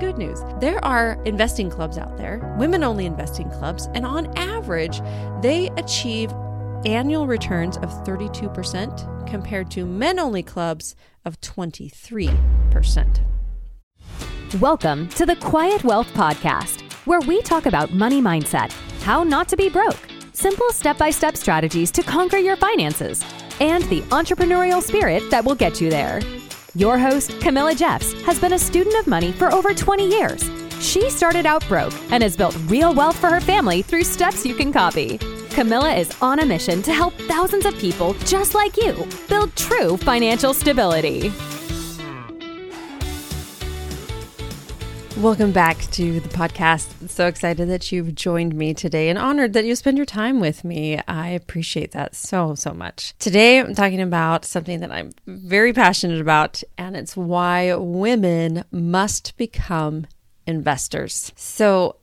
Good news. There are investing clubs out there, women only investing clubs, and on average, they achieve annual returns of 32% compared to men only clubs of 23%. Welcome to the Quiet Wealth Podcast, where we talk about money mindset, how not to be broke, simple step by step strategies to conquer your finances, and the entrepreneurial spirit that will get you there. Your host, Camilla Jeffs, has been a student of money for over 20 years. She started out broke and has built real wealth for her family through steps you can copy. Camilla is on a mission to help thousands of people just like you build true financial stability. Welcome back to the podcast. So excited that you've joined me today and honored that you spend your time with me. I appreciate that so, so much. Today, I'm talking about something that I'm very passionate about, and it's why women must become investors. So,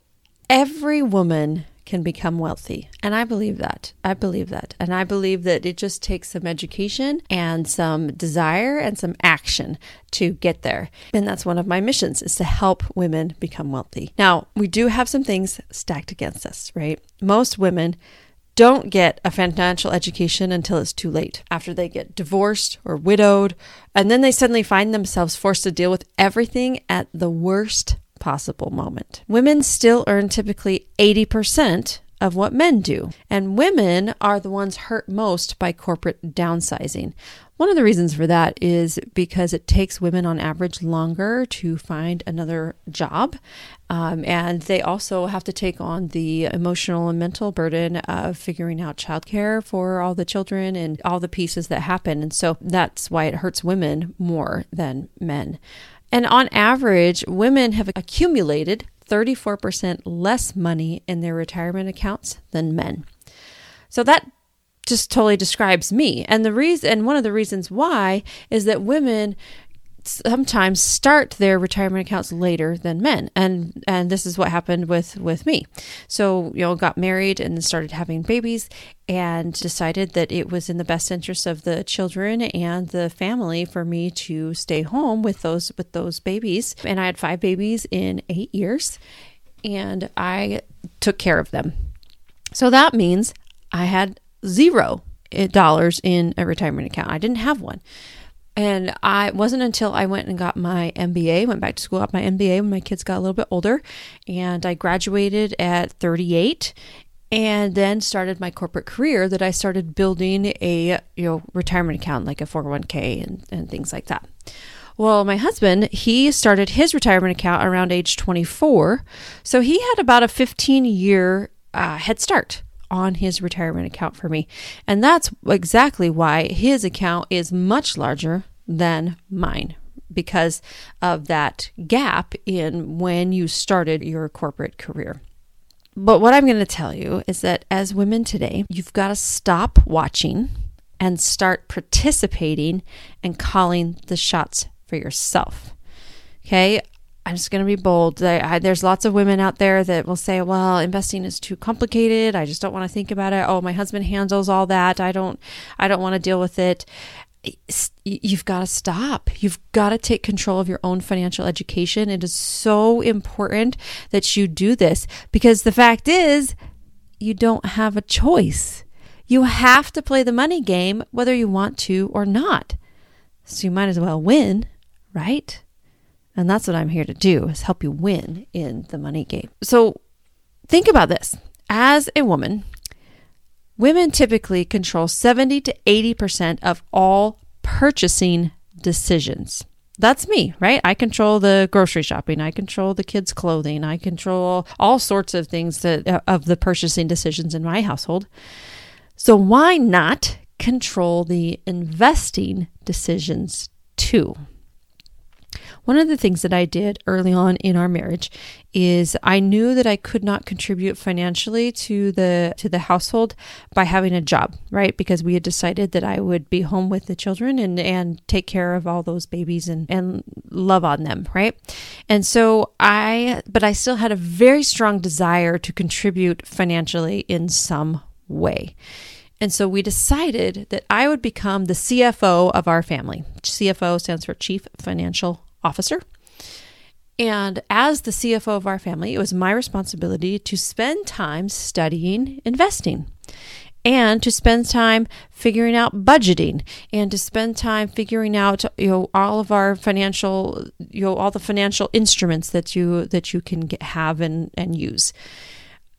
every woman can become wealthy. And I believe that. I believe that. And I believe that it just takes some education and some desire and some action to get there. And that's one of my missions is to help women become wealthy. Now, we do have some things stacked against us, right? Most women don't get a financial education until it's too late, after they get divorced or widowed, and then they suddenly find themselves forced to deal with everything at the worst possible moment. Women still earn typically 80% of what men do, and women are the ones hurt most by corporate downsizing. One of the reasons for that is because it takes women on average longer to find another job. Um, and they also have to take on the emotional and mental burden of figuring out childcare for all the children and all the pieces that happen. And so that's why it hurts women more than men. And on average, women have accumulated 34% less money in their retirement accounts than men. So that just totally describes me. And the reason and one of the reasons why is that women sometimes start their retirement accounts later than men. And and this is what happened with with me. So you know got married and started having babies and decided that it was in the best interest of the children and the family for me to stay home with those with those babies. And i had five babies in 8 years and i took care of them. So that means i had zero dollars in a retirement account. I didn't have one and I wasn't until I went and got my MBA, went back to school, got my MBA when my kids got a little bit older, and I graduated at 38 and then started my corporate career that I started building a you know retirement account like a 401k and, and things like that. Well, my husband, he started his retirement account around age 24. So he had about a 15 year uh, head start on his retirement account for me. And that's exactly why his account is much larger than mine because of that gap in when you started your corporate career. But what I'm going to tell you is that as women today, you've got to stop watching and start participating and calling the shots for yourself. Okay. I'm just going to be bold. I, I, there's lots of women out there that will say, "Well, investing is too complicated. I just don't want to think about it. Oh, my husband handles all that. I don't. I don't want to deal with it." You've got to stop. You've got to take control of your own financial education. It is so important that you do this because the fact is, you don't have a choice. You have to play the money game whether you want to or not. So you might as well win, right? And that's what I'm here to do is help you win in the money game. So think about this. As a woman, women typically control 70 to 80% of all purchasing decisions. That's me, right? I control the grocery shopping. I control the kids' clothing. I control all sorts of things that uh, of the purchasing decisions in my household. So why not control the investing decisions too? One of the things that I did early on in our marriage is I knew that I could not contribute financially to the to the household by having a job, right? Because we had decided that I would be home with the children and and take care of all those babies and and love on them, right? And so I but I still had a very strong desire to contribute financially in some way. And so we decided that I would become the CFO of our family. CFO stands for Chief Financial officer. And as the CFO of our family, it was my responsibility to spend time studying investing and to spend time figuring out budgeting and to spend time figuring out you know all of our financial you know all the financial instruments that you that you can get, have and and use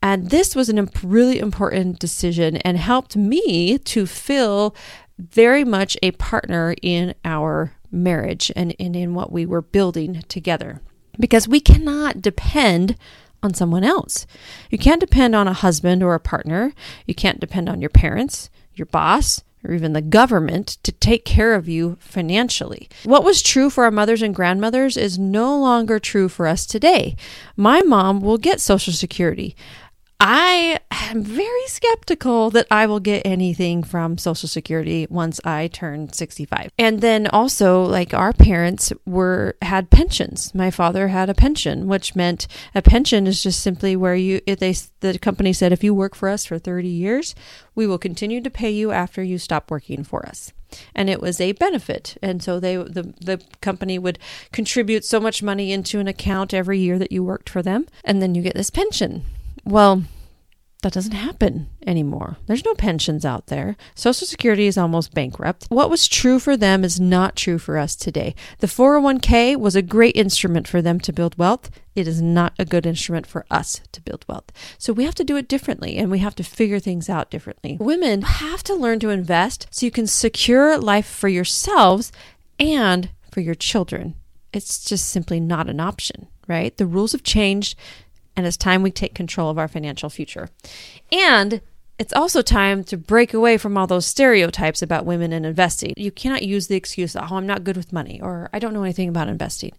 and this was a imp- really important decision and helped me to feel very much a partner in our marriage and, and in what we were building together because we cannot depend on someone else. You can't depend on a husband or a partner. You can't depend on your parents, your boss, or even the government to take care of you financially. What was true for our mothers and grandmothers is no longer true for us today. My mom will get Social Security. I am very skeptical that I will get anything from Social Security once I turn 65. And then also like our parents were had pensions. My father had a pension, which meant a pension is just simply where you they the company said if you work for us for 30 years, we will continue to pay you after you stop working for us and it was a benefit and so they the the company would contribute so much money into an account every year that you worked for them and then you get this pension well, that doesn't happen anymore. There's no pensions out there. Social Security is almost bankrupt. What was true for them is not true for us today. The 401k was a great instrument for them to build wealth. It is not a good instrument for us to build wealth. So we have to do it differently and we have to figure things out differently. Women have to learn to invest so you can secure life for yourselves and for your children. It's just simply not an option, right? The rules have changed and it's time we take control of our financial future. And it's also time to break away from all those stereotypes about women and investing. You cannot use the excuse, that, oh, I'm not good with money, or I don't know anything about investing.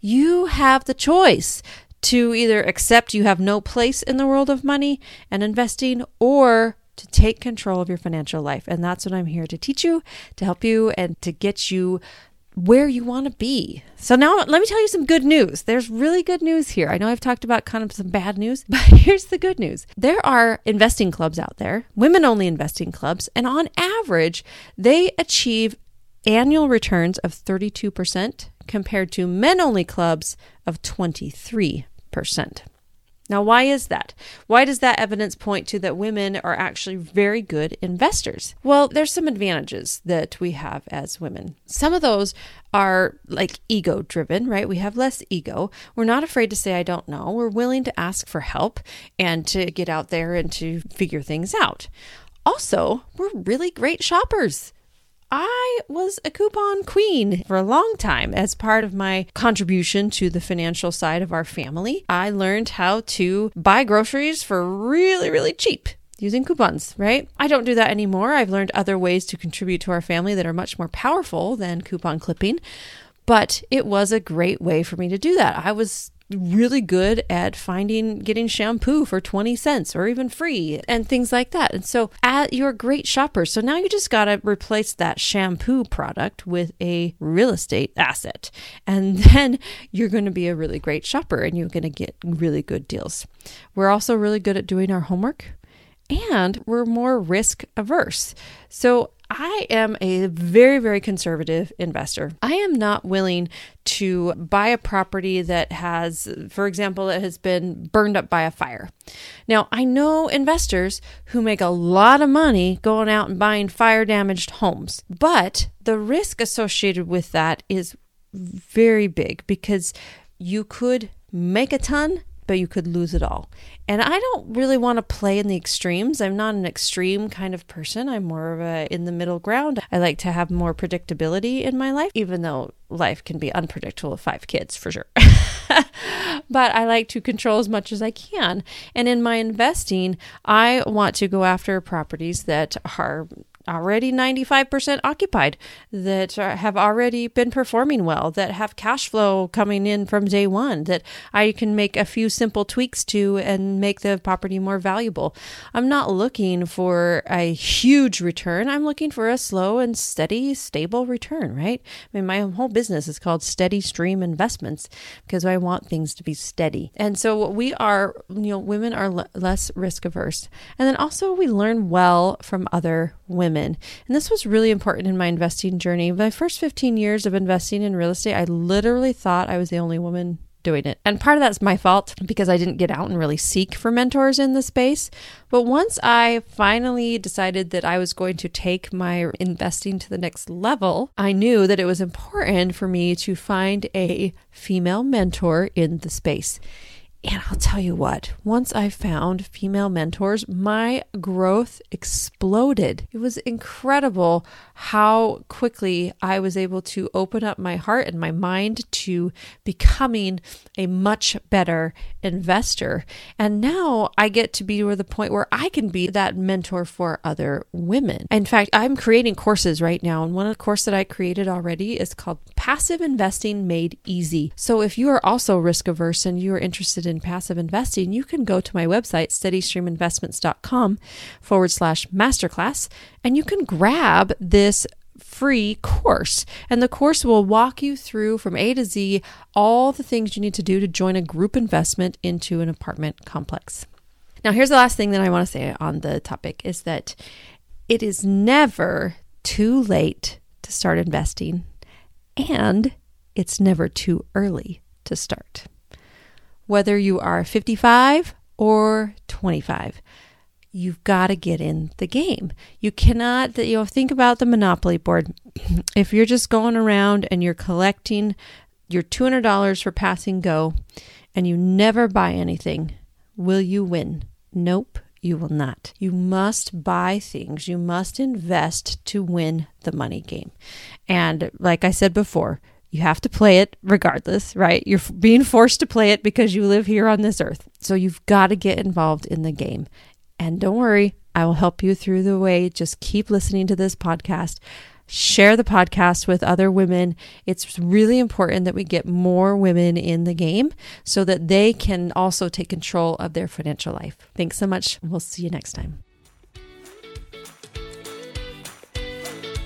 You have the choice to either accept you have no place in the world of money and investing, or to take control of your financial life. And that's what I'm here to teach you, to help you, and to get you where you want to be. So now let me tell you some good news. There's really good news here. I know I've talked about kind of some bad news, but here's the good news. There are investing clubs out there, women only investing clubs, and on average, they achieve annual returns of 32% compared to men only clubs of 23%. Now, why is that? Why does that evidence point to that women are actually very good investors? Well, there's some advantages that we have as women. Some of those are like ego driven, right? We have less ego. We're not afraid to say, I don't know. We're willing to ask for help and to get out there and to figure things out. Also, we're really great shoppers. I was a coupon queen for a long time as part of my contribution to the financial side of our family. I learned how to buy groceries for really, really cheap using coupons, right? I don't do that anymore. I've learned other ways to contribute to our family that are much more powerful than coupon clipping. But it was a great way for me to do that. I was really good at finding getting shampoo for 20 cents or even free and things like that. And so at you're a great shopper. So now you just got to replace that shampoo product with a real estate asset. And then you're going to be a really great shopper and you're going to get really good deals. We're also really good at doing our homework and we're more risk averse. So I am a very, very conservative investor. I am not willing to buy a property that has, for example, that has been burned up by a fire. Now, I know investors who make a lot of money going out and buying fire damaged homes, but the risk associated with that is very big because you could make a ton but you could lose it all. And I don't really want to play in the extremes. I'm not an extreme kind of person. I'm more of a in the middle ground. I like to have more predictability in my life, even though life can be unpredictable with five kids for sure. but I like to control as much as I can. And in my investing, I want to go after properties that are already 95% occupied, that uh, have already been performing well, that have cash flow coming in from day one, that I can make a few simple tweaks to and make the property more valuable. I'm not looking for a huge return. I'm looking for a slow and steady, stable return, right? I mean, my whole business is called Steady Stream Investments because I want things to be steady. And so we are, you know, women are l- less risk averse. And then also we learn well from other women. And this was really important in my investing journey. My first 15 years of investing in real estate, I literally thought I was the only woman doing it. And part of that's my fault because I didn't get out and really seek for mentors in the space. But once I finally decided that I was going to take my investing to the next level, I knew that it was important for me to find a female mentor in the space. And I'll tell you what, once I found female mentors, my growth exploded. It was incredible how quickly I was able to open up my heart and my mind to becoming a much better investor. And now I get to be to the point where I can be that mentor for other women. In fact, I'm creating courses right now, and one of the courses that I created already is called Passive Investing Made Easy. So if you are also risk averse and you are interested in passive investing, you can go to my website, steadystreaminvestments.com forward slash masterclass, and you can grab this free course. And the course will walk you through from A to Z all the things you need to do to join a group investment into an apartment complex. Now, here's the last thing that I want to say on the topic is that it is never too late to start investing, and it's never too early to start whether you are 55 or 25. You've got to get in the game. You cannot, you know, think about the Monopoly board. if you're just going around and you're collecting your $200 for passing go and you never buy anything, will you win? Nope, you will not. You must buy things. You must invest to win the money game. And like I said before, you have to play it regardless, right? You're being forced to play it because you live here on this earth. So you've got to get involved in the game. And don't worry, I will help you through the way. Just keep listening to this podcast. Share the podcast with other women. It's really important that we get more women in the game so that they can also take control of their financial life. Thanks so much. We'll see you next time.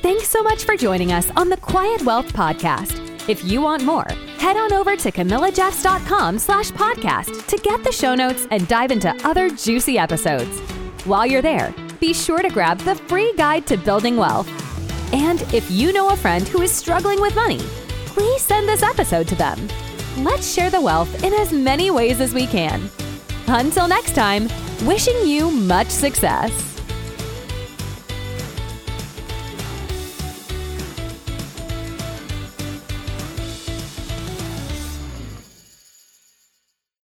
Thanks so much for joining us on the Quiet Wealth Podcast. If you want more, head on over to camillajeffs.com slash podcast to get the show notes and dive into other juicy episodes. While you're there, be sure to grab the free guide to building wealth. And if you know a friend who is struggling with money, please send this episode to them. Let's share the wealth in as many ways as we can. Until next time, wishing you much success.